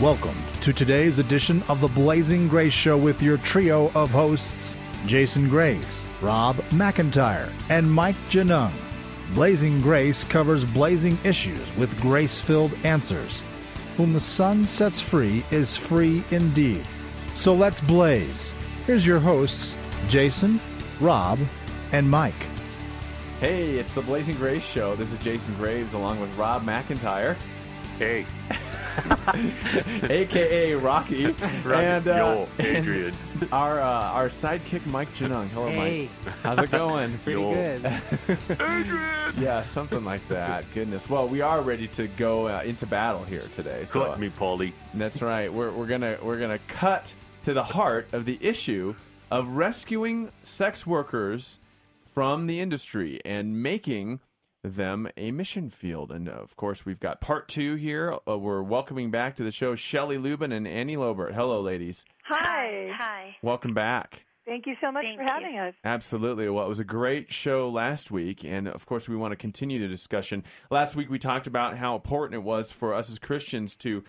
Welcome to today's edition of the Blazing Grace Show with your trio of hosts, Jason Graves, Rob McIntyre, and Mike Genung. Blazing Grace covers blazing issues with grace filled answers. Whom the Son sets free is free indeed. So let's blaze. Here's your hosts, Jason, Rob, and Mike. Hey, it's the Blazing Grace Show. This is Jason Graves along with Rob McIntyre. Hey, aka Rocky, and, uh, yo, Adrian. and our uh, our sidekick Mike Genung. Hello, Hey. Mike. How's it going? Pretty Yo. good. Adrian. yeah, something like that. Goodness. Well, we are ready to go uh, into battle here today. So Collect me, Paulie. that's right. We're we're gonna we're gonna cut to the heart of the issue of rescuing sex workers from the industry and making them a mission field. And of course, we've got part two here. Uh, we're welcoming back to the show Shelley Lubben and Annie Lobert. Hello, ladies. Hi. Hi. Welcome back. Thank you so much Thank for you. having us. Absolutely. Well, it was a great show last week, and of course, we want to continue the discussion. Last week, we talked about how important it was for us as Christians to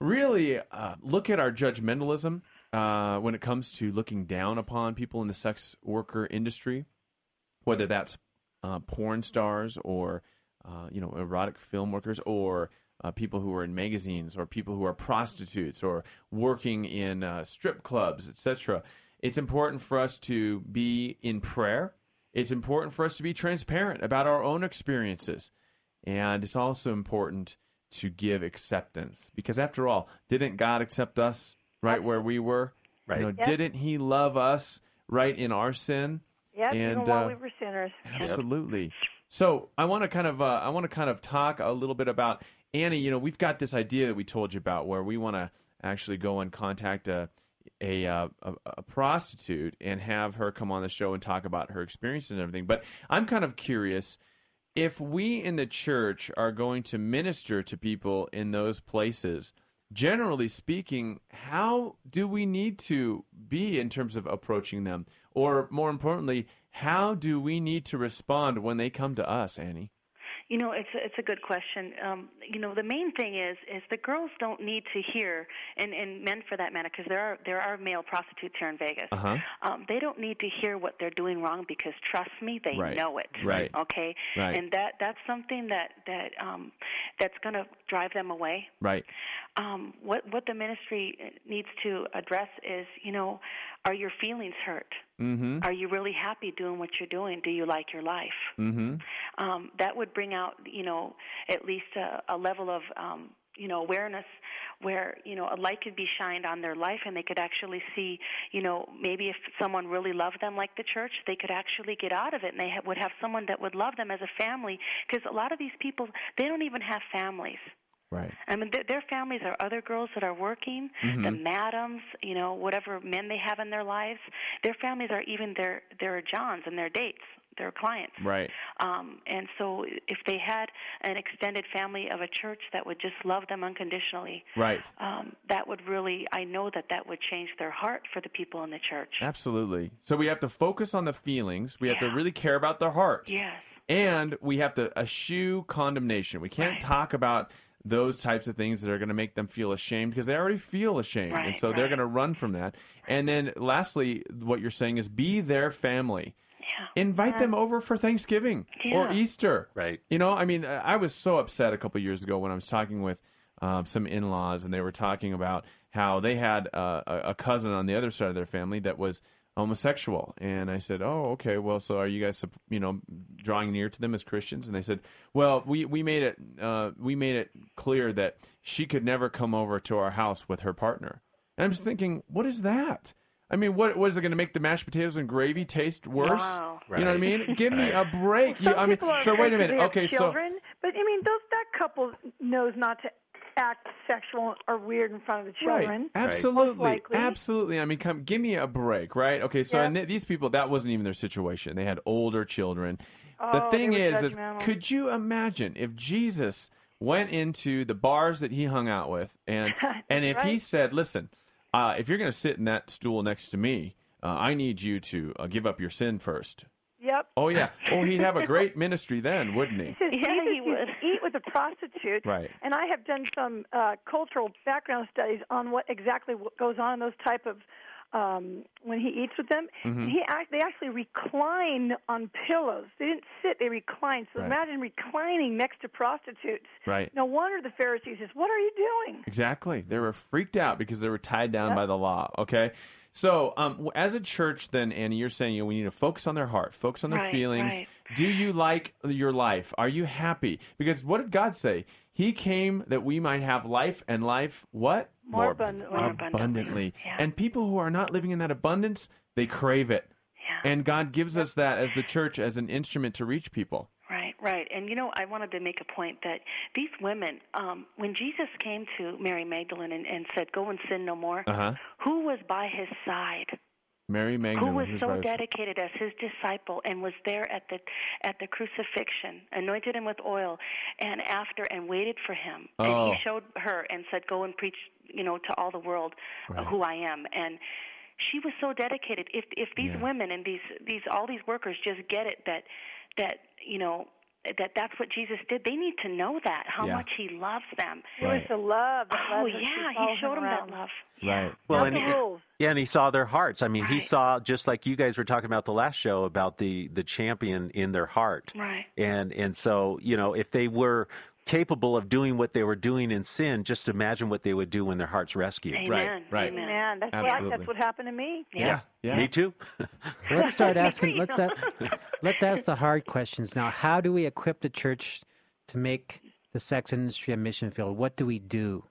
really uh, look at our judgmentalism uh, when it comes to looking down upon people in the sex worker industry, whether that's uh, porn stars or uh, you know erotic film workers or uh, people who are in magazines or people who are prostitutes or working in uh, strip clubs, etc. It's important for us to be in prayer. It's important for us to be transparent about our own experiences. And it's also important to give acceptance because, after all, didn't God accept us right where we were? Right. You know, Yep. Didn't He love us right in our sin? Yes, And, even while uh, we were sinners. Absolutely. So I want to kind of uh, I want to kind of talk a little bit about Annie. You know, we've got this idea that we told you about where we want to actually go and contact a a, uh, a a prostitute and have her come on the show and talk about her experiences and everything. But I'm kind of curious if we in the church are going to minister to people in those places. Generally speaking, how do we need to be in terms of approaching them? Or more importantly, how do we need to respond when they come to us, Annie? You know, it's a, it's a good question. Um, you know, the main thing is is the girls don't need to hear, and, and men for that matter, because there are there are male prostitutes here in Vegas. Uh-huh. Um, they don't need to hear what they're doing wrong because trust me, they Right. know it. Right. Okay. Right. And that that's something that that um, that's going to drive them away. Right. Um, what what the ministry needs to address is, you know, are your feelings hurt? Mm-hmm. Are you really happy doing what you're doing? Do you like your life? Mm-hmm. Um, that would bring out, you know, at least a, a level of, um, you know, awareness where you know a light could be shined on their life and they could actually see, you know, maybe if someone really loved them like the church, they could actually get out of it and they ha- would have someone that would love them as a family because a lot of these people they don't even have families. Right. I mean, their, their families are other girls that are working, the madams, you know, whatever men they have in their lives. Their families are even their their Johns and their dates, their clients. Right. Um, and so, if they had an extended family of a church that would just love them unconditionally, Right. um, that would really, I know that that would change their heart for the people in the church. Absolutely. So we have to focus on the feelings. We have to really care about their heart. Yes. And we have to eschew condemnation. We can't Right. talk about those types of things that are going to make them feel ashamed because they already feel ashamed. and Right, so they're going to run from that. And then lastly, what you're saying is be their family. Yeah. Invite them over for Thanksgiving or Easter. Right. You know, I mean, I was so upset a couple years ago when I was talking with um, some in laws and they were talking about how they had uh, a, a cousin on the other side of their family that was homosexual. And I said, Oh, okay, well, so are you guys, you know, drawing near to them as Christians? And they said, Well, we, we made it uh, we made it clear that she could never come over to our house with her partner. And I'm just thinking, what is that? I mean, what what is it going to make the mashed potatoes and gravy taste worse? Wow. You know what I mean? Give me a break. You, I mean, so wait a minute. they have Okay, so children, but I mean, those that couple knows not to act sexual or weird in front of the children. Right. Absolutely. Absolutely. I mean, come give me a break, right? Okay, so Yeah. and th- these people that wasn't even their situation. They had older children. the Oh, thing is is could you imagine if Jesus went into the bars that he hung out with and and if he said, "Listen, uh, if you're going to sit in that stool next to me, uh, I need you to uh, give up your sin first. Yep. Oh yeah. Oh, he'd have a great ministry then, wouldn't he? He says, Yeah, Jesus he would. eat with a prostitute. Right. And I have done some uh, cultural background studies on what exactly what goes on in those type of um, when he eats with them. Mm-hmm. He act, they actually recline on pillows. They didn't sit; they reclined. So Right. imagine reclining next to prostitutes. Right. No wonder the Pharisees says, "What are you doing?" Exactly. They were freaked out because they were tied down by the law. Okay. So, um, as a church, then Annie, you're saying you know, we need to focus on their heart, focus on their Right, feelings. right. Do you like your life? Are you happy? Because what did God say? He came that we might have life and life what More abundantly. More abundantly. Yeah. And people who are not living in that abundance, they crave it. Yeah. And God gives us that as the church as an instrument to reach people. Right, right. And you know, I wanted to make a point that these women, um, when Jesus came to Mary Magdalene and, and said, Go and sin no more, Uh huh. who was by his side? Mary Magdalene. who was so dedicated as his disciple and was there at the at the crucifixion, anointed him with oil, and after and waited for him. Oh. And he showed her and said, "Go and preach, you know, to all the world uh, Right. who I am." And she was so dedicated. If if these Yeah. women and these these all these workers just get it that that you know that that's what Jesus did, they need to know that how Yeah. much he loves them. It was the love. That Oh led yeah, he showed them around. that love. Right. Well, and he- rules. yeah, and he saw their hearts. I mean, he saw just like you guys were talking about the last show about the the champion in their heart. Right. And and so you know, if they were capable of doing what they were doing in sin, just imagine what they would do when their heart's rescued. Amen. right. Amen. Man, that's what, Absolutely. that's what happened to me. Yeah. Yeah. Me too. Let's start asking. Let's ask, let's ask the hard questions now. How do we equip the church to make the sex industry a mission field? What do we do?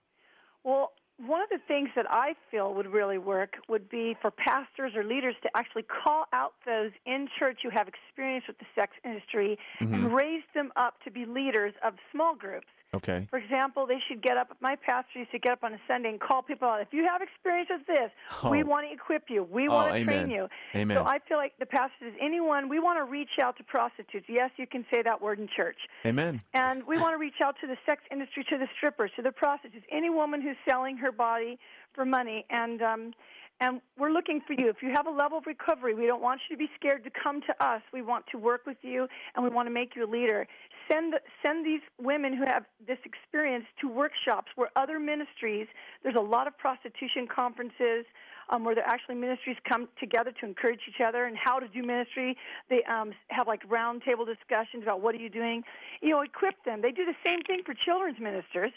One of the things that I feel would really work would be for pastors or leaders to actually call out those in church who have experience with the sex industry and mm-hmm. raise them up to be leaders of small groups. Okay. For example, they should get up. My pastor used to get up on a Sunday and call people out. If you have experience with this, we Oh. want to equip you. We Oh, want to amen. train you. Amen. So I feel like the pastor says, anyone, we want to reach out to prostitutes. Yes, you can say that word in church. Amen. And we want to reach out to the sex industry, to the strippers, to the prostitutes, any woman who's selling her body for money. And um, and we're looking for you. If you have a level of recovery, we don't want you to be scared to come to us. We want to work with you, and we want to make you a leader. Send send these women who have this experience to workshops where other ministries. There's a lot of prostitution conferences um, where there actually ministries come together to encourage each other and how to do ministry. They um, have like roundtable discussions about what are you doing. You know, equip them. They do the same thing for children's ministers.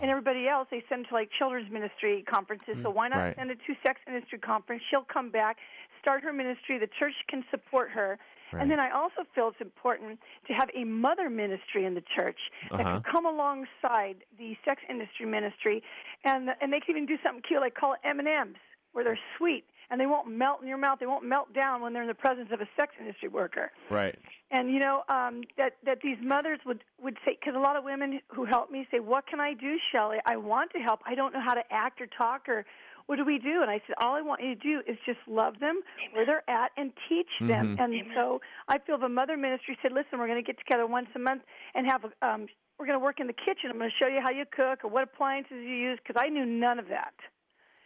And everybody else, they send to like children's ministry conferences. So why not right. send it to sex industry conference? She'll come back, start her ministry. The church can support her. Right. And then I also feel it's important to have a mother ministry in the church that Uh-huh. can come alongside the sex industry ministry, and and they can even do something cute like call it M and M's, where they're sweet and they won't melt in your mouth. They won't melt down when they're in the presence of a sex industry worker. Right. And you know um, that that these mothers would would say because a lot of women who help me say, "What can I do, Shelley? I want to help. I don't know how to act or talk or." What do we do? And I said, all I want you to do is just love them where they're at and teach them. Mm-hmm. And so I feel the mother ministry said, listen, we're going to get together once a month and have a, um, we're going to work in the kitchen. I'm going to show you how you cook or what appliances you use because I knew none of that.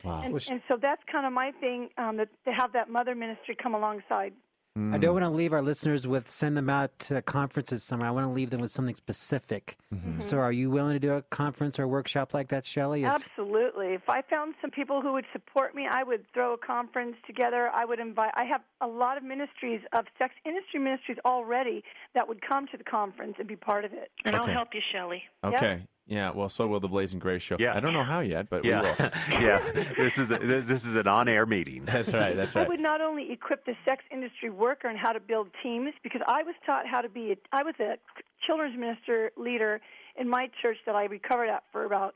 Wow. And, Which- and so that's kind of my thing um, that, to have that mother ministry come alongside. Mm. I don't want to leave our listeners with send them out to conferences somewhere. I want to leave them with something specific. Mm-hmm. Mm-hmm. So, are you willing to do a conference or workshop like that, Shelley? If- Absolutely. If I found some people who would support me, I would throw a conference together. I would invite. I have a lot of ministries of sex industry ministries already that would come to the conference and be part of it. And I'll help you, Shelley. Okay. Yeah. Well, so will the Blazing Grace show. Yeah. I don't know how yet, but we will. Yeah, yeah. This is a, this is an on-air meeting. That's right. That's right. I would not only equip the sex industry worker on how to build teams, because I was taught how to be. A, I was a children's minister leader in my church that I recovered at for about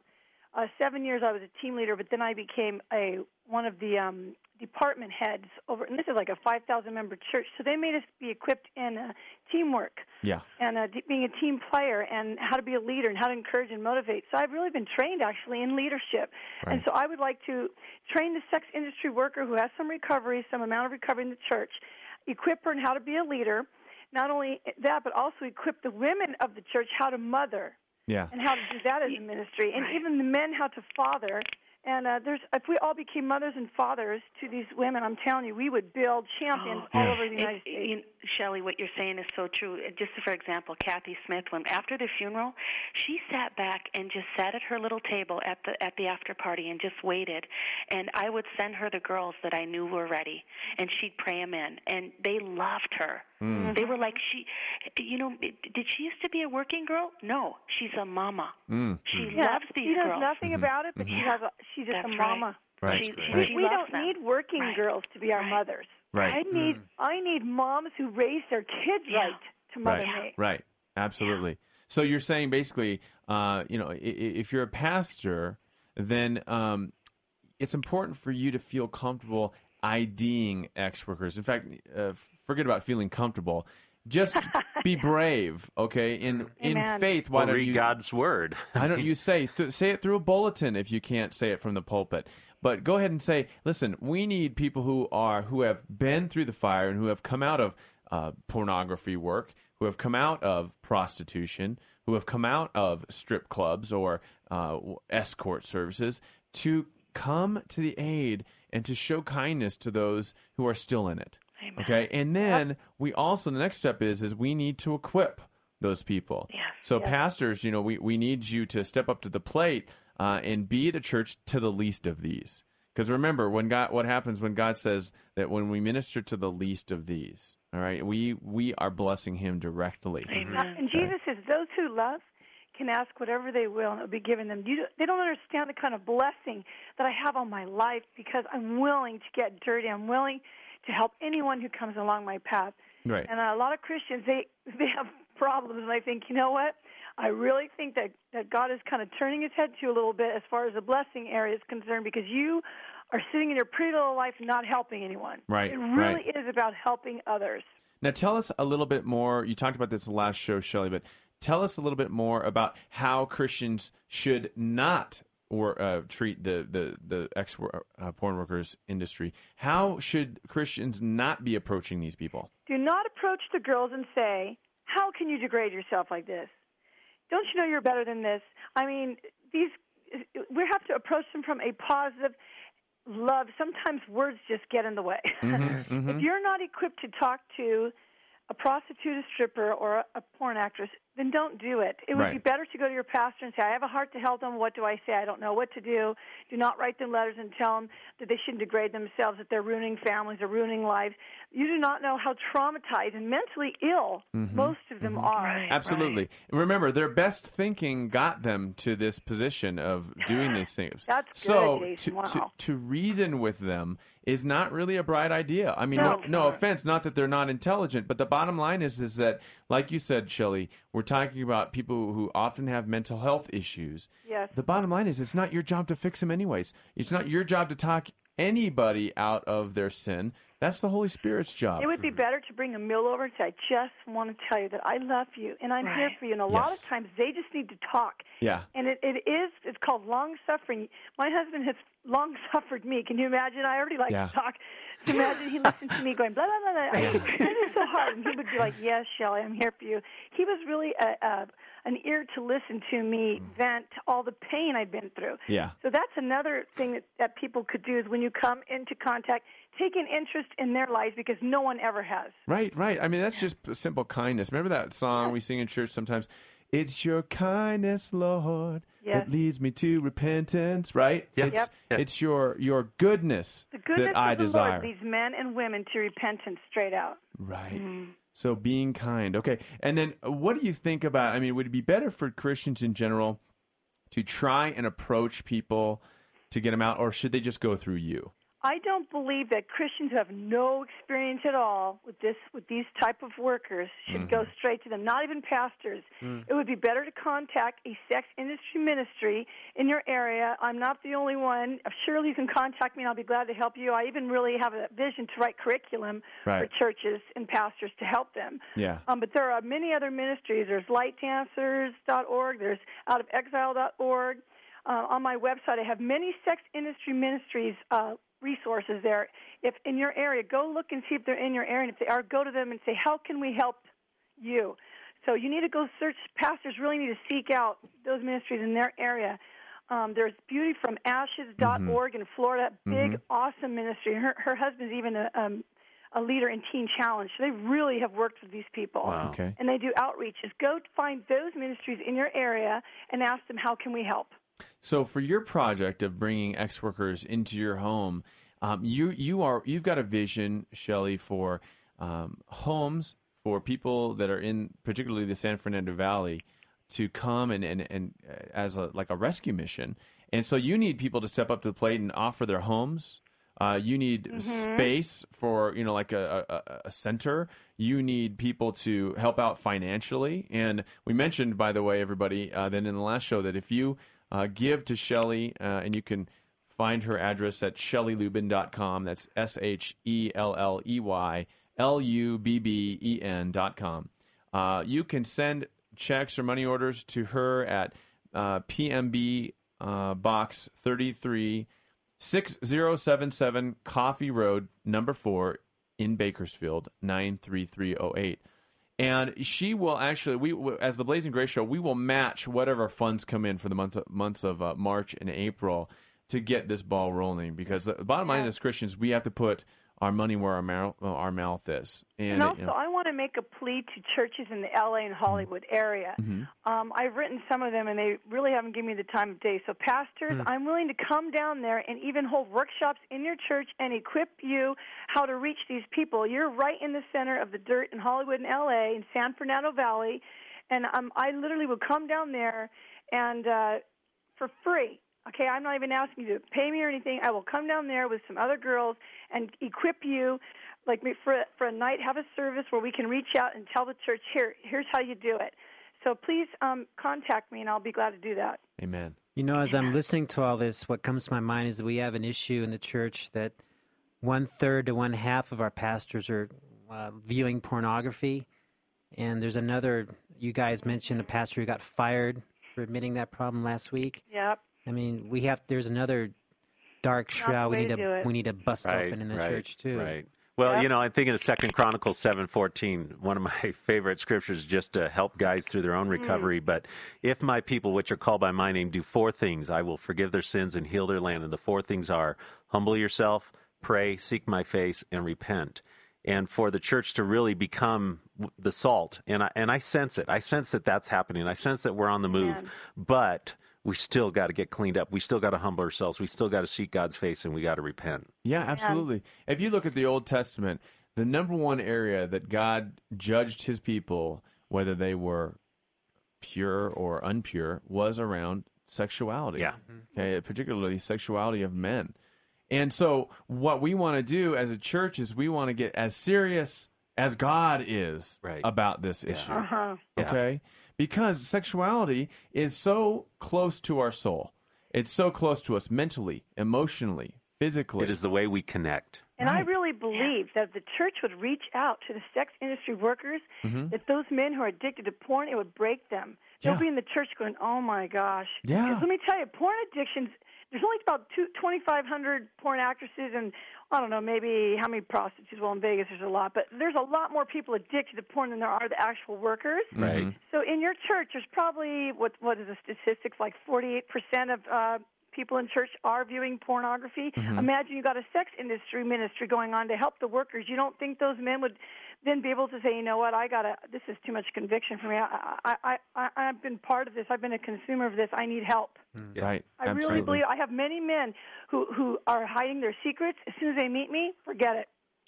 uh, seven years. I was a team leader, but then I became a one of the um, department heads over. And this is like a 5,000 member church, so they made us be equipped in uh, teamwork Yeah. and uh, being a team player and how to be a leader and how to encourage and motivate. So I've really been trained actually in leadership. Right. And so I would like to train the sex industry worker who has some recovery, some amount of recovery in the church, equip her in how to be a leader. Not only that, but also equip the women of the church how to mother Yeah. and how to do that as a ministry, and even the men how to father And uh, there's if we all became mothers and fathers to these women, I'm telling you, we would build champions Oh, all over the It- United States. you, Shelley, what you're saying is so true. Uh, Just for example, Kathy Smith, when after the funeral, she sat back and just sat at her little table at the at the after party and just waited. And I would send her the girls that I knew were ready, and she'd pray them in, and they loved her. Mm. They were like, she, you know, did she used to be a working girl? No, she's a mama. Mm. She yeah, loves these she knows girls. nothing about it, but she has a, she's just That's a right. mama. Right. She, she, We, she we loves don't them. need working Right. girls to be our Right. mothers. Right. I need I need moms who raise their kids Yeah. right to mother Right. me. Right. Absolutely. So you're saying basically, uh, you know, i- i- if you're a pastor, then um, it's important for you to feel comfortable IDing ex workers. In fact, uh, forget about feeling comfortable. Just be brave, okay? In in faith, why Or don't read you God's word. why don't you say th- say it through a bulletin if you can't say it from the pulpit? But go ahead and say, listen, we need people who are who have been through the fire and who have come out of uh, pornography work, who have come out of prostitution, who have come out of strip clubs or uh, escort services, to come to the aid and to show kindness to those who are still in it. Amen. Okay, and then we also the next step is is we need to equip those people. Yes. So pastors, you know, we, we need you to step up to the plate uh, and be the church to the least of these. Because remember, when God, what happens when God says that when we minister to the least of these, all right, we we are blessing Him directly. Amen. And Jesus says, "Those who love can ask whatever they will, and it will be given them." You, they don't understand the kind of blessing that I have on my life because I'm willing to get dirty. I'm willing to help anyone who comes along my path. Right. And a lot of Christians, they they have problems, and I think, you know what? I really think that that God is kind of turning His head to you a little bit as far as the blessing area is concerned, because you are sitting in your pretty little life not helping anyone. Right, It really right. is about helping others. Now, tell us a little bit more. You talked about this last show, Shelley, but tell us a little bit more about how Christians should not or uh, treat the the the ex uh, porn workers industry. How should Christians not be approaching these people? Do not approach the girls and say, "How can you degrade yourself like this? Don't you know you're better than this?" I mean, these we have to approach them from a positive love. Sometimes words just get in the way. Mm-hmm. If you're not equipped to talk to a prostitute, a stripper, or a porn actress, then don't do it. It would Right. be better to go to your pastor and say, I have a heart to help them. What do I say? I don't know what to do. Do not write them letters and tell them that they shouldn't degrade themselves, that they're ruining families or ruining lives. You do not know how traumatized and mentally ill Mm-hmm. most of them are. Absolutely. And Remember, their best thinking got them to this position of doing these things. That's so good, Jason. to, to to reason with them is not really a bright idea. I mean, no, No. no offense, not that they're not intelligent, but the bottom line is is that, like you said, Shelley, we're talking about people who often have mental health issues. Yes. The bottom line is it's not your job to fix them anyways. It's not your job to talk anybody out of their sin. That's the Holy Spirit's job. It would be better to bring a meal over and say, I just want to tell you that I love you and I'm here for you. And a lot of times they just need to talk. Yeah. And it, it is, it's called long suffering. My husband has long suffered me. Can you imagine? I already like Yeah. to talk. Imagine he listened to me going, blah, blah, blah, blah. I, is so hard. And he would be like, yes, Shelley, I'm here for you. He was really a, a, an ear to listen to me mm. vent all the pain I'd been through. Yeah. So that's another thing that, that people could do is when you come into contact, take an interest in their lives because no one ever has. Right, right. I mean, that's just simple kindness. Remember that song we sing in church sometimes? It's your kindness, Lord, Yes. that leads me to repentance. Right? Yep. It's, Yep. Yep. it's your your goodness, The goodness that I of the desire. Lord leads men and women to repentance straight out. Right. Mm-hmm. So being kind. Okay. And then what do you think about? I mean, would it be better for Christians in general to try and approach people to get them out, or should they just go through you? I don't believe that Christians who have no experience at all with this with these type of workers should go straight to them. Not even pastors. It would be better to contact a sex industry ministry in your area. I'm not the only one. Uh, Surely you can contact me, and I'll be glad to help you. I even really have a vision to write curriculum Right. for churches and pastors to help them. Yeah. Um, but there are many other ministries. There's lightdancers.org. There's outofexile.org. Uh, on my website, I have many sex industry ministries uh, resources there. If in your area, go look and see if they're in your area. And if they are, go to them and say, "How can we help you?" So you need to go search. Pastors really need to seek out those ministries in their area. Um, there's Beauty from Ashes.org in Florida. Big, awesome ministry. Her, her husband's even a, um, a leader in Teen Challenge. So they really have worked with these people. Wow. Okay. And they do outreach. outreaches. Go find those ministries in your area and ask them, how can we help? So for your project of bringing ex workers into your home, um, you you are you've got a vision, Shelley, for um, homes for people that are in particularly the San Fernando Valley to come and and, and uh, as a like a rescue mission. And so you need people to step up to the plate and offer their homes. Uh, you need space for you know like a, a, a center. You need people to help out financially. And we mentioned, by the way, everybody, uh, then in the last show that if you uh, give to Shelley, uh, and you can find her address at shelleylubben.com. That's S H E L L E Y L U B B E N dot com. Uh, you can send checks or money orders to her at uh, PMB uh, Box 33 6077 Coffee Road, number 4 in Bakersfield, 93308 and she will actually we as the Blazing Grace show we will match whatever funds come in for the months months of uh, March and April to get this ball rolling. Because the bottom line as Christians we have to put our money where our mouth our mouth is and, And also, you know, I want to make a plea to churches in the LA and Hollywood area. Um, I've written some of them, and they really haven't given me the time of day. So, pastors, I'm willing to come down there and even hold workshops in your church and equip you how to reach these people. You're right in the center of the dirt in Hollywood and LA, in San Fernando Valley, and um, I literally would come down there and uh, for free. Okay, I'm not even asking you to pay me or anything. I will come down there with some other girls and equip you, like me for for a night. Have a service where we can reach out and tell the church here. Here's how you do it. So please um, contact me, and I'll be glad to do that. amen You know, as I'm listening to all this, what comes to my mind is that we have an issue in the church that one third to one half of our pastors are uh, viewing pornography. And there's another, you guys mentioned a pastor who got fired for admitting that problem last week. Yep. I mean, we have, there's another dark shroud we need to to, we need to bust open in the right, church too. Right. Well, Yep. you know, I'm thinking of Second Chronicles seven fourteen. One of my favorite scriptures, just to help guys through their own recovery. But if my people, which are called by my name, do four things, I will forgive their sins and heal their land. And the four things are: humble yourself, pray, seek my face, and repent. And for the church to really become the salt, and I, and I sense it. I sense that that's happening. I sense that we're on the move. Amen. But we still got to get cleaned up. We still got to humble ourselves. We still got to seek God's face, and we got to repent. Yeah, absolutely. If you look at the Old Testament, the number one area that God judged his people, whether they were pure or unpure, was around sexuality. Yeah. Okay, particularly sexuality of men. And so, what we want to do as a church is we want to get as serious as God is Right. about this issue. Uh-huh. Yeah. Okay? Because sexuality is so close to our soul. It's so close to us mentally, emotionally, physically. It is the way we connect. And I really believe that the church would reach out to the sex industry workers, mm-hmm. that those men who are addicted to porn, it would break them. They'll Yeah. be in the church going, "Oh my gosh!" Yeah. 'Cause let me tell you, porn addictions. There's only about two, 2,500 porn actresses, and I don't know, maybe how many prostitutes. Well, in Vegas, there's a lot, but there's a lot more people addicted to porn than there are the actual workers. Right. So in your church, there's probably what what is the statistics like 48% of uh, people in church are viewing pornography. Imagine you got a sex industry ministry going on to help the workers. You don't think those men would then be able to say, you know what, I gotta. This is too much conviction for me. I I I, I I've been part of this. I've been a consumer of this. I need help. Right. I Absolutely. really believe. I have many men who who are hiding their secrets. As soon as they meet me, forget it.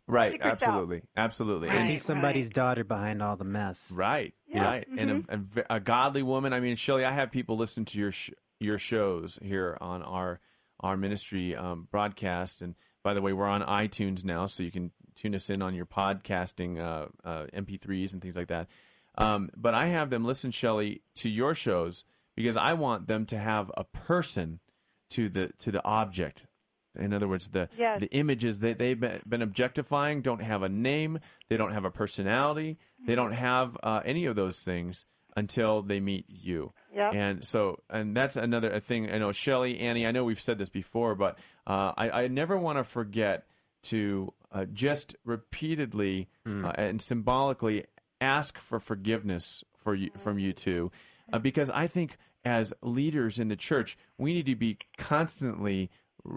Right. Secrets out. Absolutely. Absolutely. I And- see somebody's daughter behind all the mess. Right, Yeah. right, and a godly woman. I mean, Shelly, I have people listen to your sh- your shows here on our our ministry um, broadcast. And by the way, we're on iTunes now, so you can tune us in on your podcasting uh, uh, MP3s and things like that. Um, but I have them listen, Shelly, to your shows because I want them to have a person to the to the object. In other words, the Yes. the images that they've been been objectifying don't have a name, they don't have a personality, they don't have uh, any of those things until they meet you. Yep. And so, and that's another thing. I know Shelly, Annie. I know we've said this before, but uh, I, I never want to forget to uh, just repeatedly uh, and symbolically ask for forgiveness for you from you two, uh, because I think as leaders in the church, we need to be constantly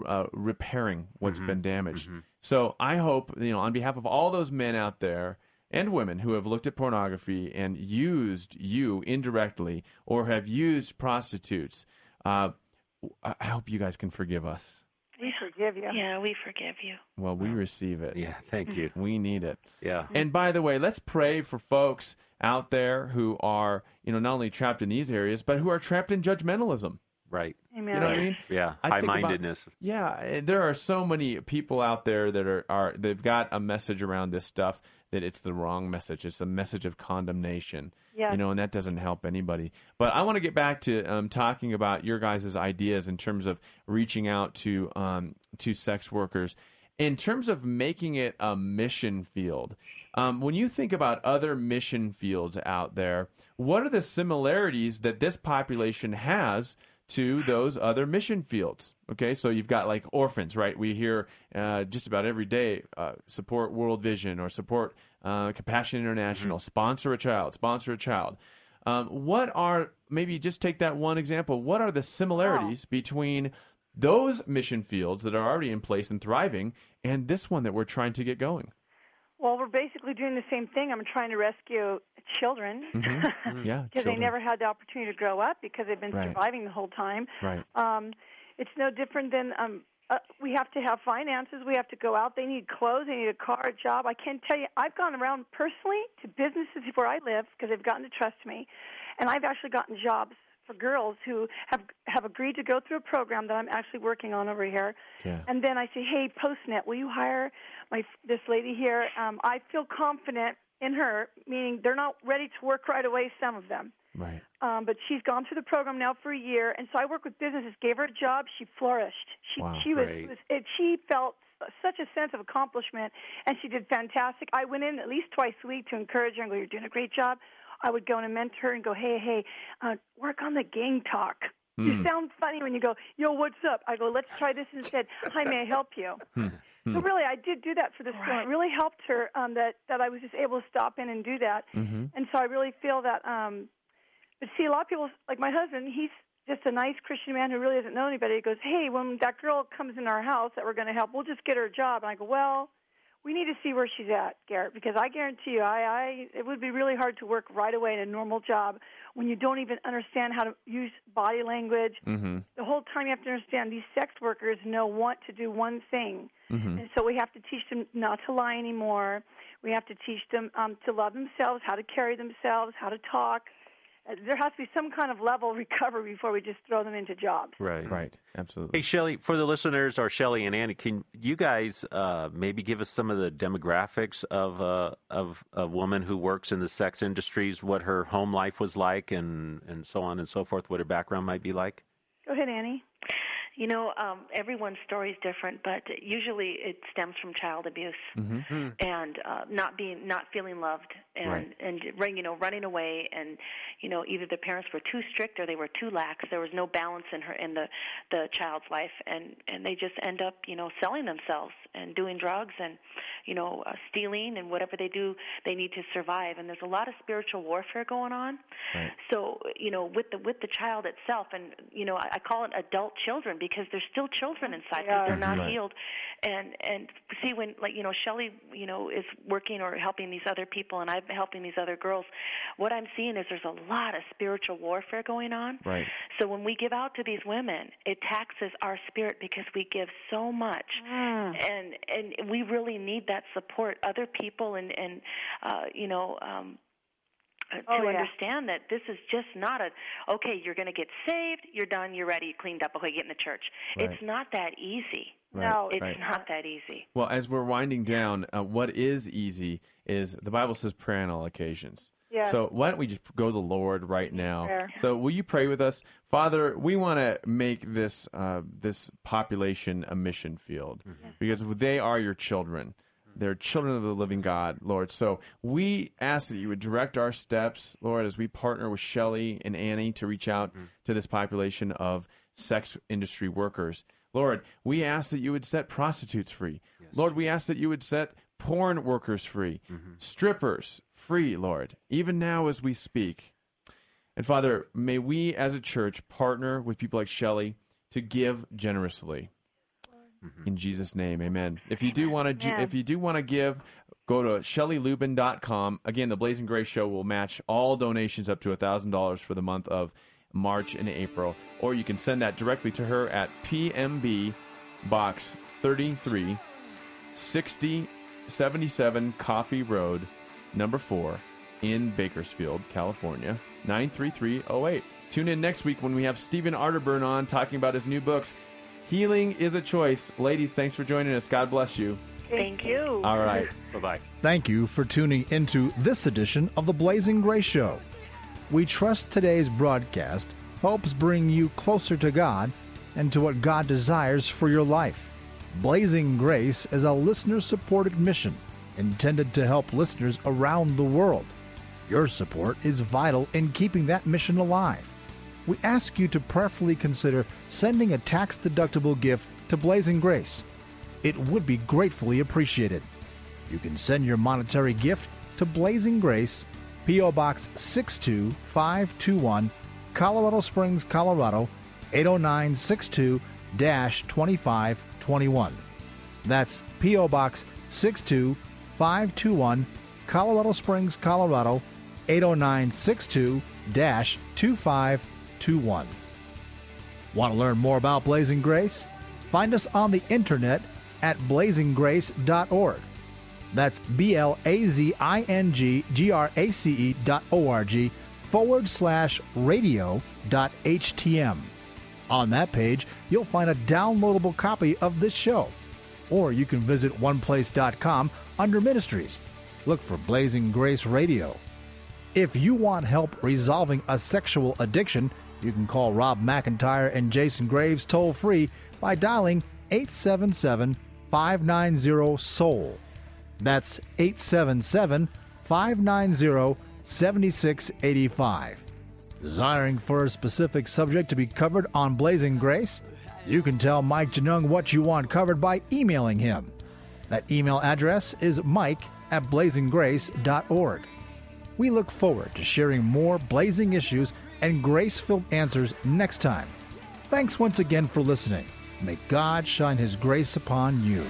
uh, repairing what's been damaged. So I hope, you know, on behalf of all those men out there and women who have looked at pornography and used you indirectly or have used prostitutes, uh, I hope you guys can forgive us. We forgive you. Yeah, we forgive you. Well, we receive it. Yeah, thank you. We need it. Yeah. And by the way, let's pray for folks out there who are, you know, not only trapped in these areas, but who are trapped in judgmentalism. Right. Amen. You know what I mean? Yeah. I High think about- mindedness. Yeah, and there are so many people out there that are, are they've got a message around this stuff that it's the wrong message. It's a message of condemnation. Yes. You know, and that doesn't help anybody. But I want to get back to um, talking about your guys' ideas in terms of reaching out to um, to sex workers, in terms of making it a mission field. Um, when you think about other mission fields out there, what are the similarities that this population has to those other mission fields. Okay, so you've got like orphans, right? We hear uh, just about every day uh, support World Vision or support uh, Compassion International, sponsor a child, sponsor a child. Um, what are maybe just take that one example? What are the similarities between those mission fields that are already in place and thriving, and this one that we're trying to get going? Well, we're basically doing the same thing. I'm trying to rescue children Mhm. Yeah, because they never had the opportunity to grow up because they've been Right. surviving the whole time. Right. Um, it's no different than um, uh, we have to have finances. We have to go out. They need clothes. They need a car, a job. I can't tell you. I've gone around personally to businesses where I live because they've gotten to trust me, and I've actually gotten jobs for girls who have have agreed to go through a program that I'm actually working on over here. Yeah. And then I say, "Hey, Postnet, will you hire my this lady here? Um, I feel confident in her, meaning they're not ready to work right away. Some of them." Right. um, but she's gone through the program now for a year, and so I work with businesses. Gave her a job, she flourished. She Wow, she was, was it, she felt such a sense of accomplishment, and she did fantastic. I went in at least twice a week to encourage her and go, "You're doing a great job." I would go in and mentor and go, "Hey, hey, uh, work on the gang talk." You sound funny when you go, "Yo, what's up?" I go, "Let's try this instead." Hi, may I help you? So really, I did do that for this girl. It really helped her um, that that I was just able to stop in and do that. Mm-hmm. And so I really feel that. Um, but see, a lot of people, like my husband, he's just a nice Christian man who really doesn't know anybody. He goes, "Hey, when that girl comes in our house that we're going to help, we'll just get her a job." And I go, "Well, we need to see where she's at, Garrett, because I guarantee you, I, I it would be really hard to work right away in a normal job when you don't even understand how to use body language. Mm-hmm. The whole time you have to understand these sex workers know want to do one thing, Mm-hmm. and so we have to teach them not to lie anymore. We have to teach them um, to love themselves, how to carry themselves, how to talk. There has to be some kind of level of recovery before we just throw them into jobs. Right. Right. Absolutely. Hey, Shelly, for the listeners, or Shelly and Annie, can you guys uh, maybe give us some of the demographics of uh, of a woman who works in the sex industries, what her home life was like, and and so on and so forth, what her background might be like? Go ahead, Annie. You know, um, everyone's story is different, but usually it stems from child abuse Mm-hmm. and uh, not being, not feeling loved, and Right. and run- you know, running away, and you know, either the parents were too strict or they were too lax. There was no balance in her in the the child's life, and and they just end up, you know, selling themselves and doing drugs and you know, uh, stealing and whatever they do, they need to survive. And there's a lot of spiritual warfare going on. Right. So you know, with the with the child itself, and you know, I, I call it adult children because they're still children inside They are. they're not Right. healed. And and see when like you know, Shelley, you know, is working or helping these other people, and I'm helping these other girls. What I'm seeing is there's a lot of spiritual warfare going on. Right. So when we give out to these women, it taxes our spirit because we give so much, and and we really need that support. Other people and and uh, you know. Um, uh, Oh, to yeah. understand that this is just not a okay you're going to get saved you're done you're ready you cleaned up okay get in the church Right. it's not that easy Right. No, it's Right. not that easy Well, as we're winding down, uh, what is easy is the Bible says pray on all occasions. Yes. So why don't we just go to the Lord right now? Prayer. So will you pray with us, Father? We want to make this uh, this population a mission field because they are your children. They're children of the living God, Lord. So we ask that you would direct our steps, Lord, as we partner with Shelley and Annie to reach out mm-hmm. to this population of sex industry workers. Lord, we ask that you would set prostitutes free. Lord, we ask that you would set porn workers free, mm-hmm. strippers free, Lord, even now as we speak. And Father, may we as a church partner with people like Shelley to give generously. Mm-hmm. In Jesus' name, amen. If you do want to, Amen. if you do want to give, go to ShelleyLubben.com. Again, the Blazing Grace Show will match all donations up to thousand dollars for the month of March and April, or you can send that directly to her at PMB Box 33, 6077 Coffee Road, number four, in Bakersfield, California, 93308. Tune in next week when we have Stephen Arterburn on talking about his new books. Healing is a choice. Ladies, thanks for joining us. God bless you. Thank you. All right. Bye bye. Thank you for tuning into this edition of the Blazing Grace Show. We trust today's broadcast helps bring you closer to God and to what God desires for your life. Blazing Grace is a listener supported mission intended to help listeners around the world. Your support is vital in keeping that mission alive. We ask you to prayerfully consider sending a tax deductible gift to Blazing Grace. It would be gratefully appreciated. You can send your monetary gift to Blazing Grace, P.O. Box 62521, Colorado Springs, Colorado 80962 2521. That's P.O. Box 62521, Colorado Springs, Colorado 80962 2521. Want to learn more about Blazing Grace? Find us on the internet at blazinggrace.org. That's B L A Z I N G G R A C E dot O R G forward slash radio dot HTM. On that page, you'll find a downloadable copy of this show. Or you can visit oneplace.com under ministries. Look for Blazing Grace Radio. If you want help resolving a sexual addiction, you can call Rob McIntyre and Jason Graves toll free by dialing 877 590 SOUL. That's 877 590 7685. Desiring for a specific subject to be covered on Blazing Grace? You can tell Mike Genung what you want covered by emailing him. That email address is mike at blazinggrace.org. We look forward to sharing more blazing issues and grace filled answers next time. Thanks once again for listening. May God shine His grace upon you.